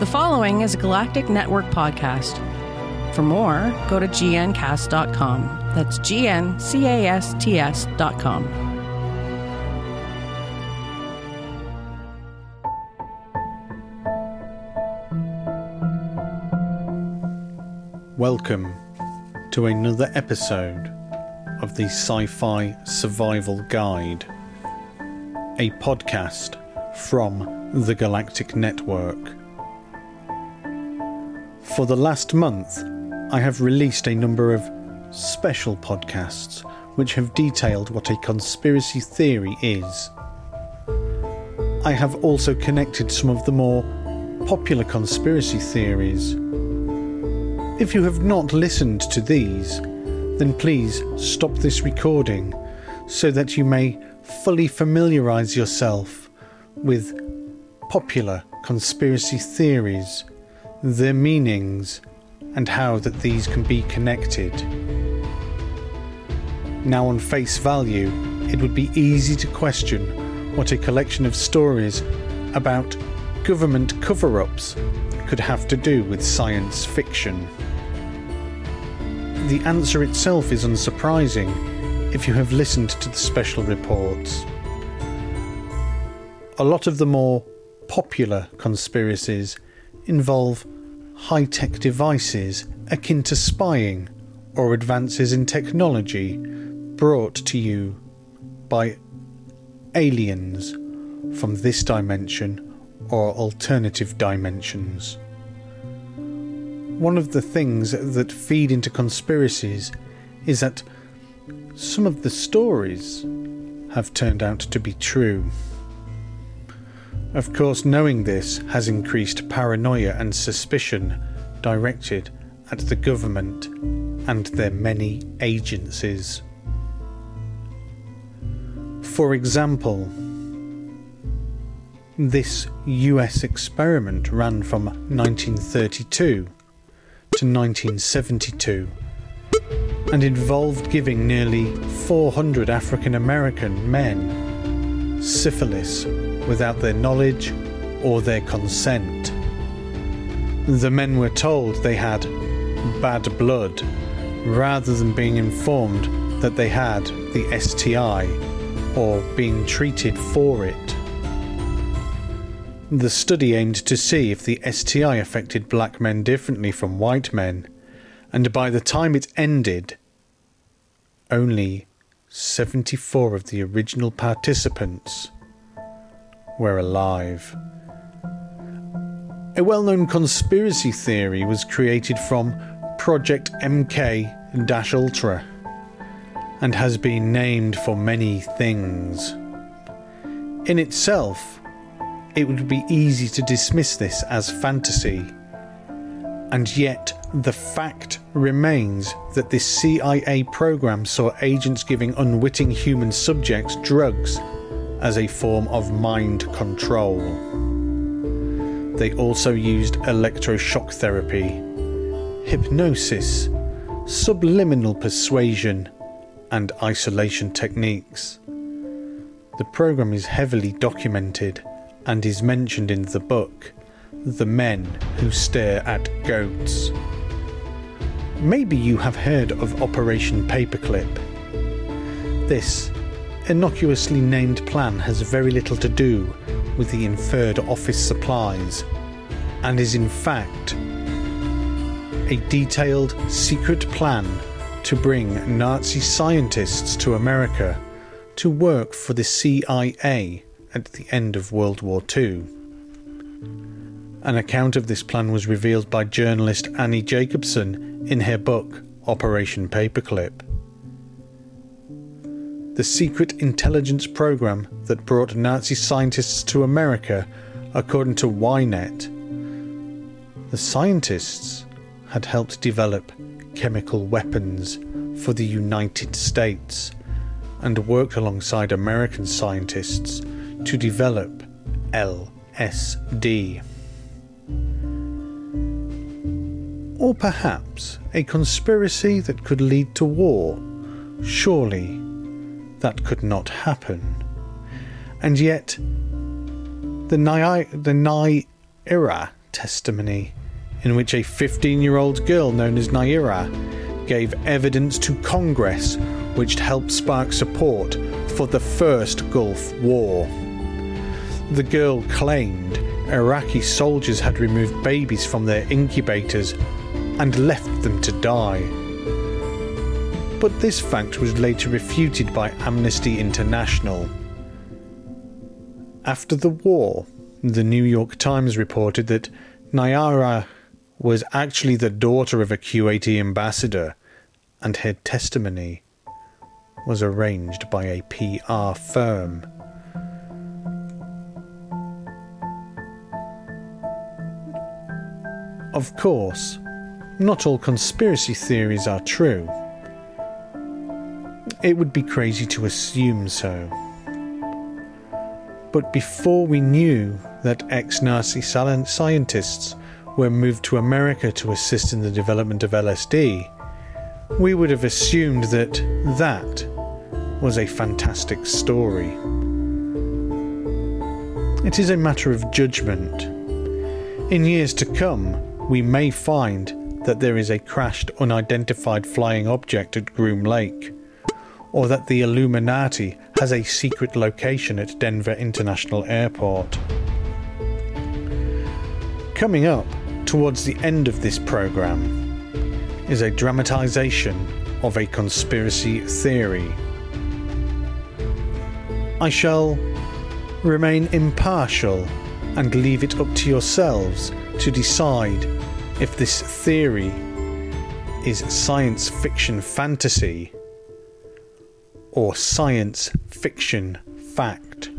The following is a Galactic Netcast podcast. For more, go to gncasts.com. That's G-N-C-A-S-T-S.com. Welcome to another episode of the Sci Fi Survival Guide, a podcast from the Galactic Netcast. For the last month, I have released a number of special podcasts which have detailed what a conspiracy theory is. I have also connected some of the more popular conspiracy theories. If you have not listened to these, then please stop this recording so that you may fully familiarise yourself with popular conspiracy theories, their meanings, and how that these can be connected. Now, on face value, it would be easy to question what a collection of stories about government cover ups could have to do with science fiction. The answer itself is unsurprising if you have listened to the special reports. A lot of the more popular conspiracies involve high tech devices akin to spying or advances in technology brought to you by aliens from this dimension or alternative dimensions. One of the things that feed into conspiracies is that some of the stories have turned out to be true. Of course, knowing this has increased paranoia and suspicion directed at the government and their many agencies. For example, this US experiment ran from 1932 to 1972 and involved giving nearly 400 African American men syphilis without their knowledge or their consent. The men were told they had bad blood rather than being informed that they had the STI or being treated for it. The study aimed to see if the STI affected black men differently from white men, and by the time it ended, only 74 of the original participants were alive. A well known conspiracy theory was created from Project MK Ultra and has been named for many things. In itself, it would be easy to dismiss this as fantasy. And yet, the fact remains that this CIA program saw agents giving unwitting human subjects drugs as a form of mind control. They also used electroshock therapy, hypnosis, subliminal persuasion, and isolation techniques. The program is heavily documented and is mentioned in the book The Men Who Stare at Goats. Maybe you have heard of Operation Paperclip. This innocuously named plan has very little to do with the inferred office supplies and is in fact a detailed secret plan to bring Nazi scientists to America to work for the CIA at the end of World War II. An account of this plan was revealed by journalist Annie Jacobsen in her book Operation Paperclip. The secret intelligence program that brought Nazi scientists to America, according to Ynet. The scientists had helped develop chemical weapons for the United States and worked alongside American scientists to develop LSD. Or perhaps a conspiracy that could lead to war. Surely that could not happen. And yet, the, Ni- the Nayirah testimony in which a 15 year old girl known as Nayirah gave evidence to Congress which helped spark support for the first Gulf War. The girl claimed Iraqi soldiers had removed babies from their incubators and left them to die. But this fact was later refuted by Amnesty International. After the war, the New York Times reported that Nayirah was actually the daughter of a Kuwaiti ambassador, and her testimony was arranged by a PR firm. Of course, not all conspiracy theories are true. It would be crazy to assume so. But before we knew that ex Nazi scientists were moved to America to assist in the development of LSD, we would have assumed that that was a fantastic story. It is a matter of judgment. In years to come, we may find that there is a crashed unidentified flying object at Groom Lake, or that the Illuminati has a secret location at Denver International Airport. Coming up towards the end of this program is a dramatization of a conspiracy theory. I shall remain impartial and leave it up to yourselves to decide if this theory is science fiction fantasy or science fiction fact.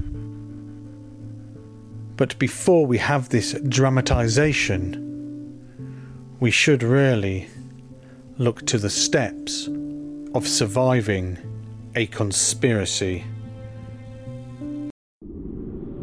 But before we have this dramatization, we should really look to the steps of surviving a conspiracy.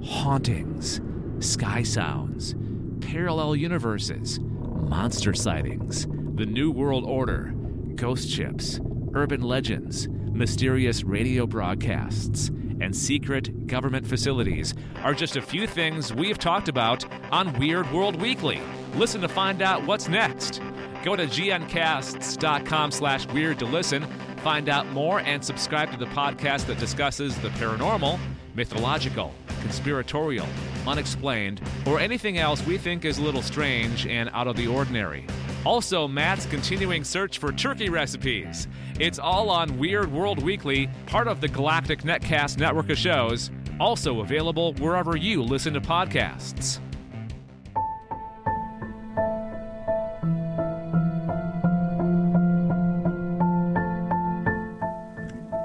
Hauntings, sky sounds, parallel universes, monster sightings, the New World Order, ghost ships, urban legends, mysterious radio broadcasts, and secret government facilities are just a few things we've talked about on Weird World Weekly. Listen to find out what's next. Go to gncasts.com slash weird to listen, find out more, and subscribe to the podcast that discusses the paranormal, mythological, conspiratorial, unexplained, or anything else we think is a little strange and out of the ordinary. Also, Matt's continuing search for turkey recipes. It's all on Weird World Weekly, part of the Galactic Netcast network of shows, also available wherever you listen to podcasts.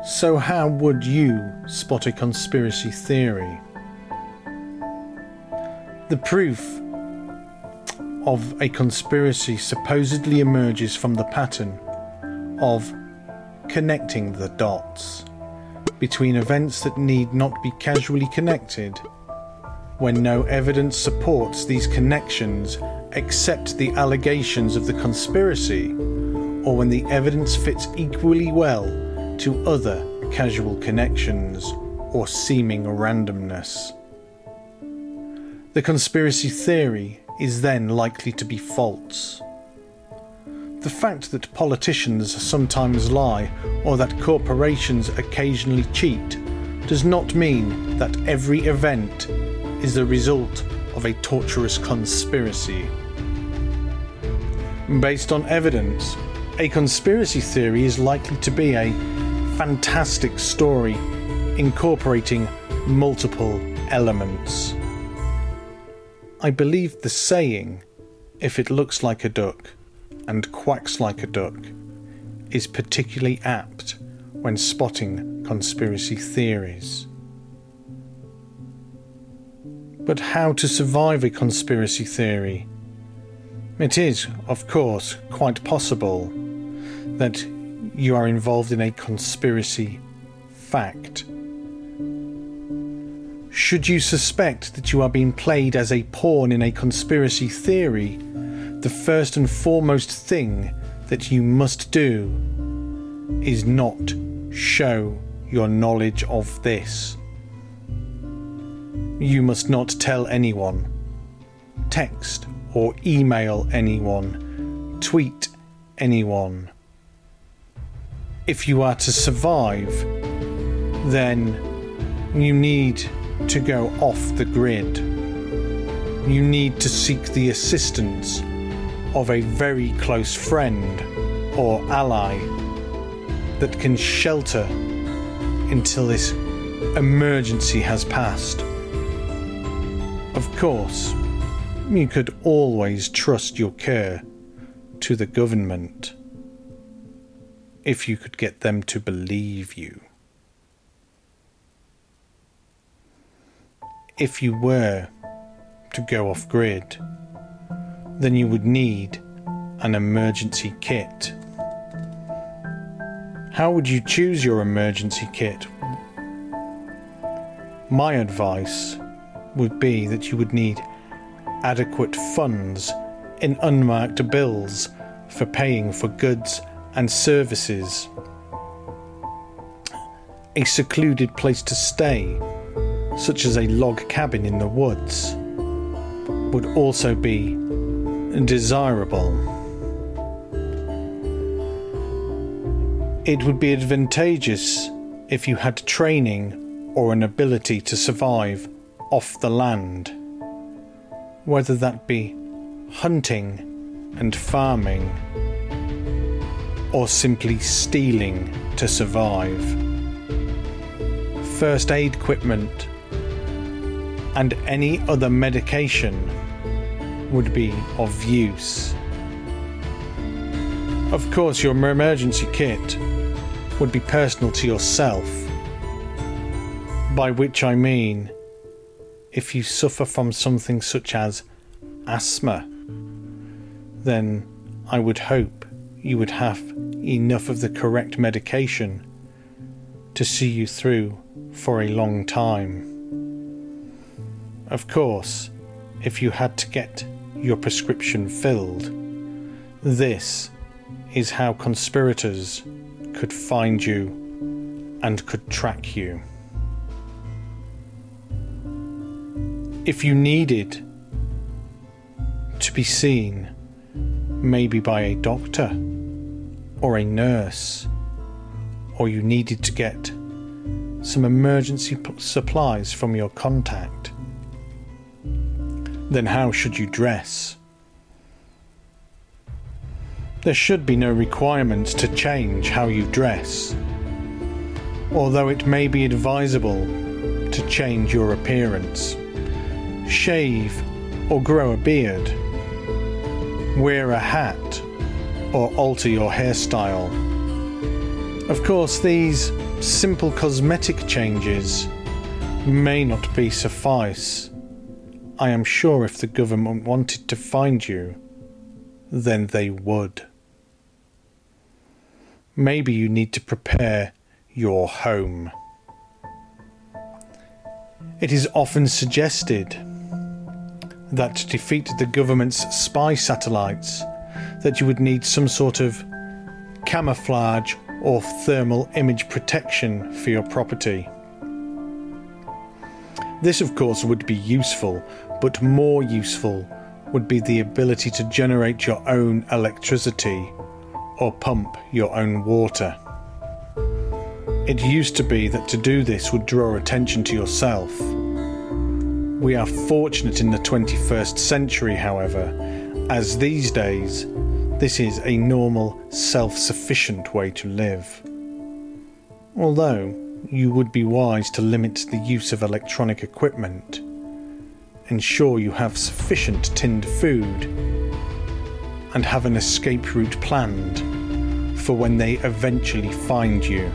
So, how would you spot a conspiracy theory? The proof of a conspiracy supposedly emerges from the pattern of connecting the dots between events that need not be casually connected when no evidence supports these connections except the allegations of the conspiracy, or when the evidence fits equally well to other casual connections or seeming randomness. The conspiracy theory is then likely to be false. The fact that politicians sometimes lie or that corporations occasionally cheat does not mean that every event is the result of a torturous conspiracy. Based on evidence, a conspiracy theory is likely to be a fantastic story incorporating multiple elements. I believe the saying, if it looks like a duck and quacks like a duck, is particularly apt when spotting conspiracy theories. But how to survive a conspiracy theory? It is, of course, quite possible that you are involved in a conspiracy fact. Should you suspect that you are being played as a pawn in a conspiracy theory, the first and foremost thing that you must do is not show your knowledge of this. You must not tell anyone, text or email anyone, tweet anyone. If you are to survive, then you need to go off the grid. You need to seek the assistance of a very close friend or ally that can shelter until this emergency has passed. Of course, you could always trust your care to the government if you could get them to believe you. If you were to go off grid, then you would need an emergency kit. How would you choose your emergency kit? My advice would be that you would need adequate funds in unmarked bills for paying for goods and services. A secluded place to stay, such as a log cabin in the woods, would also be desirable. It would be advantageous if you had training or an ability to survive off the land, whether that be hunting and farming, or simply stealing to survive. First aid equipment and any other medication would be of use. Of course, your emergency kit would be personal to yourself, by which I mean if you suffer from something such as asthma, then I would hope you would have enough of the correct medication to see you through for a long time. Of course, if you had to get your prescription filled, this is how conspirators could find you and could track you. if you needed to be seen, maybe by a doctor or a nurse, or you needed to get some emergency supplies from your contact, then how should you dress? There should be no requirements to change how you dress, although it may be advisable to change your appearance shave or grow a beard, wear a hat or alter your hairstyle. Of course, these simple cosmetic changes may not be suffice. I am sure if the government wanted to find you, then they would. Maybe you need to prepare your home. It is often suggested that to defeat the government's spy satellites, that you would need some sort of camouflage or thermal image protection for your property. This, of course, would be useful, but more useful would be the ability to generate your own electricity or pump your own water. It used to be that to do this would draw attention to yourself we are fortunate in the 21st century, however, as these days this is a normal, self sufficient way to live. Although you would be wise to limit the use of electronic equipment, ensure you have sufficient tinned food, and have an escape route planned for when they eventually find you.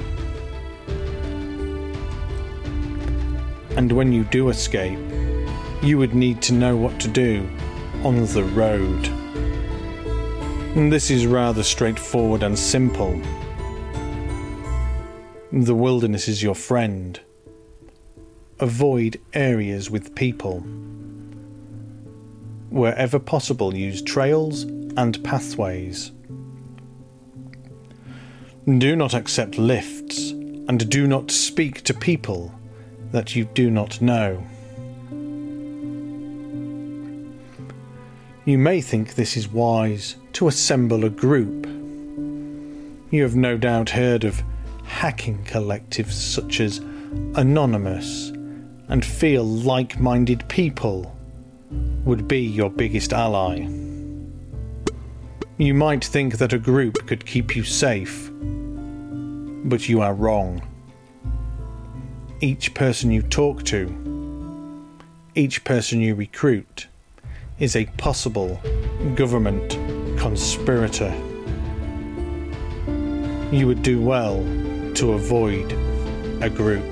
And when you do escape, you would need to know what to do on the road. And this is rather straightforward and simple. The wilderness is your friend. Avoid areas with people. Wherever possible, use trails and pathways. Do not accept lifts and do not speak to people that you do not know. You may think this is wise to assemble a group. You have no doubt heard of hacking collectives such as Anonymous and feel like minded people would be your biggest ally. You might think that a group could keep you safe, but you are wrong. Each person you talk to, each person you recruit, is a possible government conspirator. You would do well to avoid a group.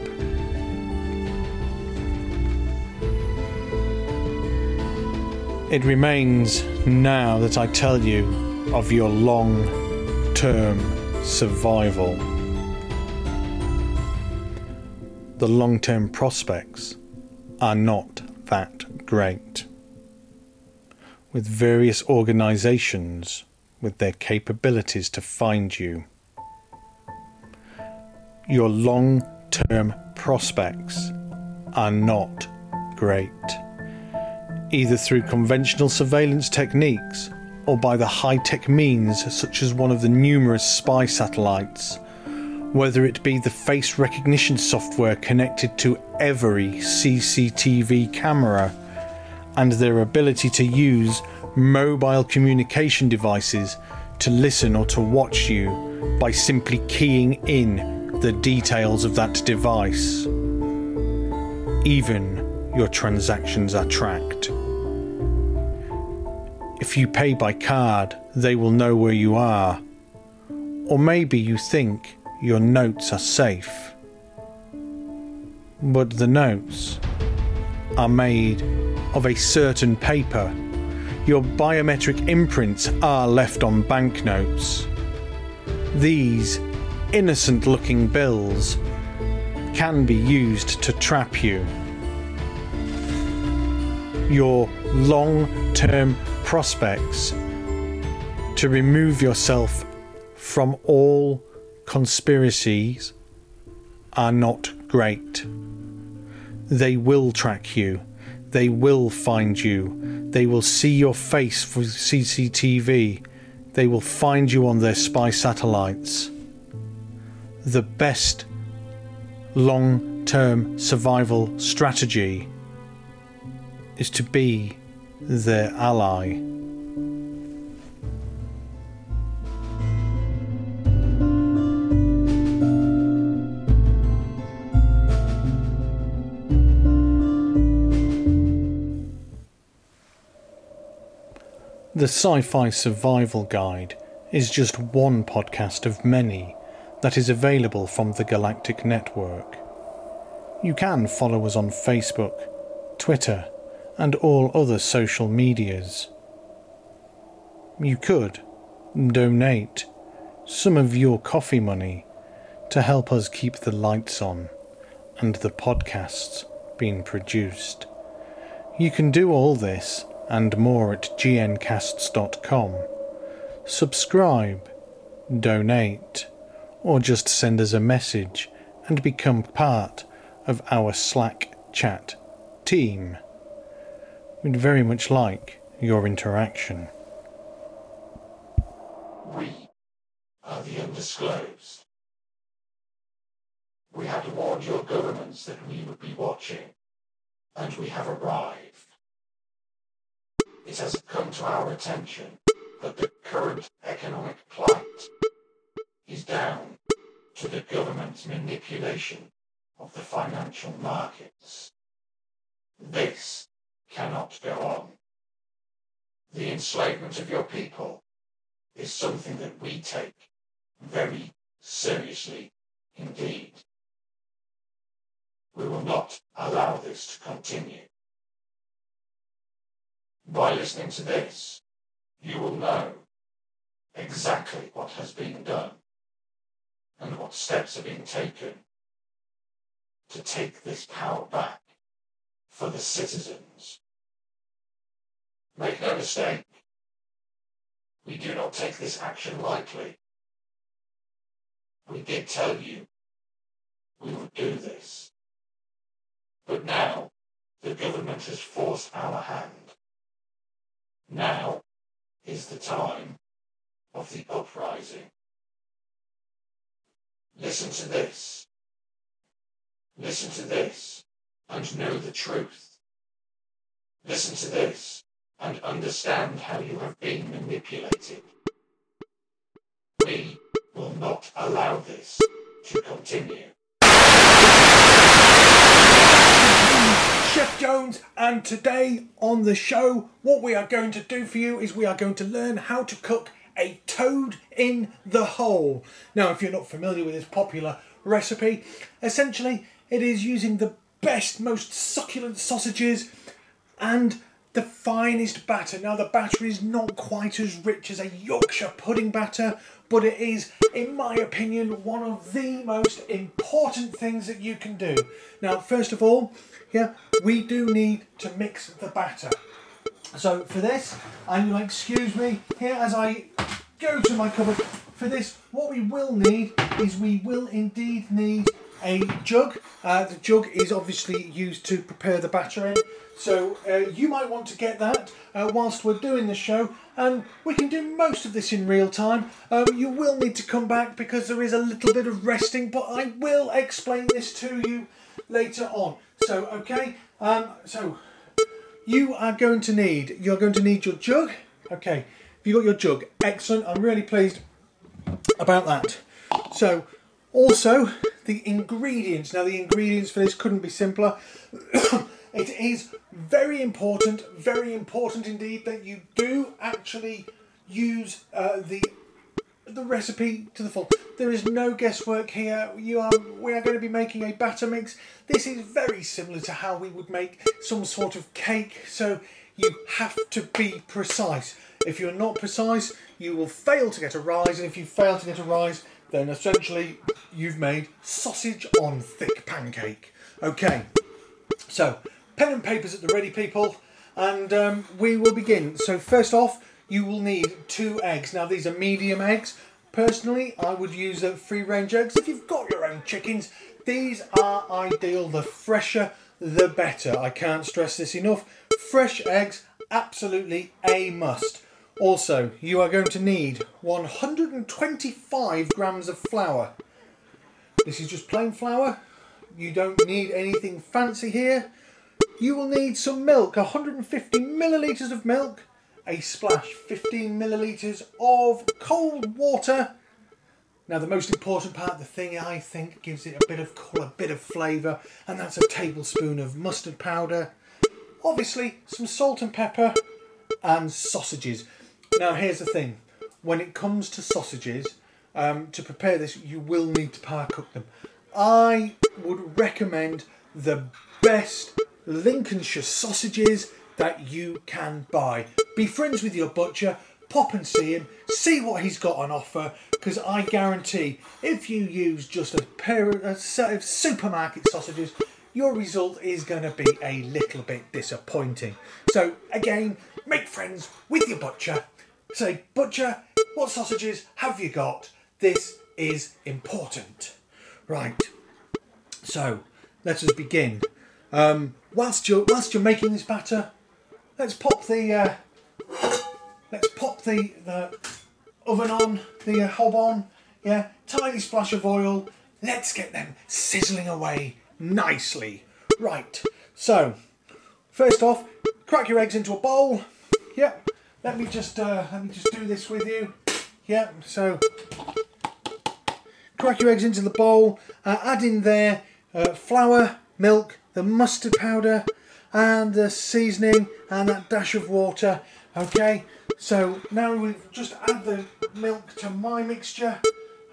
It remains now that I tell you of your long term survival. The long term prospects are not that great. With various organisations with their capabilities to find you, your long term prospects are not great. Either through conventional surveillance techniques or by the high tech means such as one of the numerous spy satellites, whether it be the face recognition software connected to every CCTV camera, and their ability to use mobile communication devices to listen or to watch you by simply keying in the details of that device. Even your transactions are tracked. If you pay by card, they will know where you are. Or maybe you think your notes are safe. But the notes are made of a certain paper. Your biometric imprints are left on banknotes. These innocent looking bills can be used to trap you your long term prospects to remove yourself from all conspiracies are not great. They will track you. They will find you. They will see your face for CCTV. They will find you on their spy satellites. The best long term survival strategy is to be their ally. The Sci Fi Survival Guide is just one podcast of many that is available from the Galactic Netcast. You can follow us on Facebook, Twitter, and all other social medias. You could donate some of your coffee money to help us keep the lights on and the podcasts being produced. You can do all this and more at gncasts.com. Subscribe, donate, or just send us a message and become part of our Slack chat team. We'd very much like your interaction. We are the undisclosed. We had warned your governments that we would be watching, and we have arrived. It has come to our attention that the manipulation of the financial markets. This cannot go on. The enslavement of your people is something that we take very seriously indeed. We will not allow this to continue. By listening to this, you will know exactly what has been done and what steps are being taken to take this power back for the citizens. Make no mistake, we do not take this action lightly. We did tell you we would do this. But now the government has forced our hand. Now is the time of the uprising. Listen to this. Listen to this and know the truth. Listen to this and understand how you have been manipulated. We will not allow this to continue. Chef Jones, and today on the show, what we are going to do for you is we are going to learn how to cook a toad in the hole. Now, if you're not familiar with this popular recipe, essentially it is using the best, most succulent sausages and the finest batter. Now, the batter is not quite as rich as a Yorkshire pudding batter, but it is, in my opinion, one of the most important things that you can do. Now, first of all, yeah, we do need to mix the batter. So for this, and you'll excuse me here as I go to my cupboard. For this, what we will need is we will indeed need a jug. Uh, the jug is obviously used to prepare the batter in. So uh, you might want to get that uh, whilst we're doing the show, and we can do most of this in real time. Um, you will need to come back because there is a little bit of resting, but I will explain this to you later on. So okay, um, so you are going to need you're going to need your jug. Okay, you got your jug, excellent. I'm really pleased about that. So also the ingredients. Now the ingredients for this couldn't be simpler. it is very important, very important indeed that you do actually use uh, the the recipe to the full. There is no guesswork here. You are we are going to be making a batter mix. This is very similar to how we would make some sort of cake. So you have to be precise. If you're not precise, you will fail to get a rise, and if you fail to get a rise, then essentially you've made sausage on thick pancake. Okay, so pen and papers at the ready, people, and um, we will begin. So first off, you will need two eggs. Now these are medium eggs. Personally, I would use uh, free range eggs. If you've got your own chickens, these are ideal. The fresher, the better. I can't stress this enough. Fresh eggs, absolutely a must. Also, you are going to need 125 grams of flour. This is just plain flour. You don't need anything fancy here. You will need some milk, 150 millilitres of milk, a splash, 15 millilitres of cold water. Now, the most important part, the thing I think gives it a bit of colour, a bit of flavour, and that's a tablespoon of mustard powder. Obviously, some salt and pepper, and sausages. Now, here's the thing when it comes to sausages, um, to prepare this, you will need to par cook them. I would recommend the best Lincolnshire sausages that you can buy. Be friends with your butcher, pop and see him, see what he's got on offer, because I guarantee if you use just a pair of a set of supermarket sausages, your result is going to be a little bit disappointing. So, again, make friends with your butcher. Say, Butcher, what sausages have you got? This is important. Right. So, let us begin. Um, whilst you're whilst you're making this batter, let's pop the uh, let's pop the, the oven on, the uh, hob on. Yeah, tiny splash of oil. Let's get them sizzling away nicely. Right. So, first off, crack your eggs into a bowl. Yep. Let me just uh, let me just do this with you. Yep. So, crack your eggs into the bowl. Uh, add in there uh, flour, milk, the mustard powder, and the seasoning, and that dash of water. Okay. So now we've just add the milk to my mixture.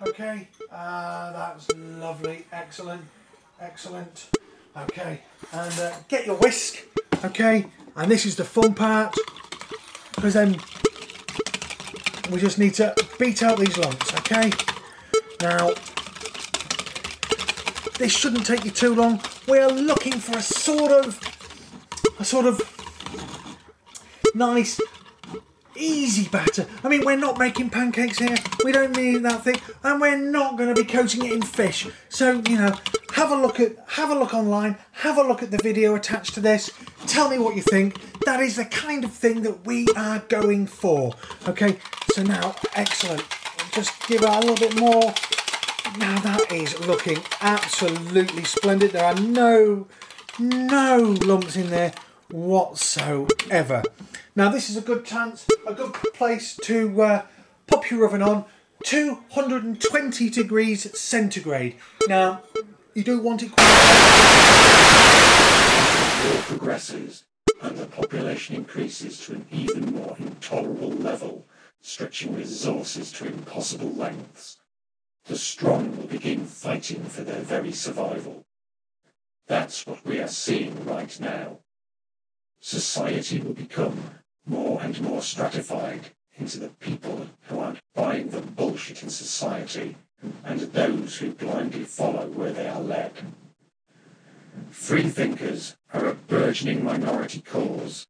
Okay. Uh, that's lovely. Excellent. Excellent. Okay. And uh, get your whisk. Okay. And this is the fun part. Because then we just need to beat out these lumps. Okay. Now, this shouldn't take you too long. We are looking for a sort of, a sort of nice, easy batter. I mean, we're not making pancakes here. We don't need that thing, and we're not going to be coating it in fish. So you know, have a look at, have a look online, have a look at the video attached to this. Tell me what you think. That is the kind of thing that we are going for. Okay, so now, excellent. Just give it a little bit more. Now that is looking absolutely splendid. There are no, no lumps in there whatsoever. Now this is a good chance, a good place to uh, pop your oven on 220 degrees centigrade. Now you don't want it war progresses and the population increases to an even more intolerable level, stretching resources to impossible lengths, the strong will begin fighting for their very survival. That's what we are seeing right now. Society will become more and more stratified into the people who aren't buying the bullshit in society and those who blindly follow where they are led. Free thinkers are a burgeoning minority cause.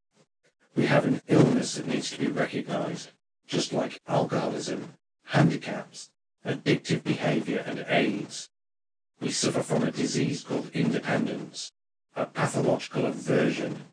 We have an illness that needs to be recognized, just like alcoholism, handicaps, addictive behavior, and AIDS. We suffer from a disease called independence, a pathological aversion.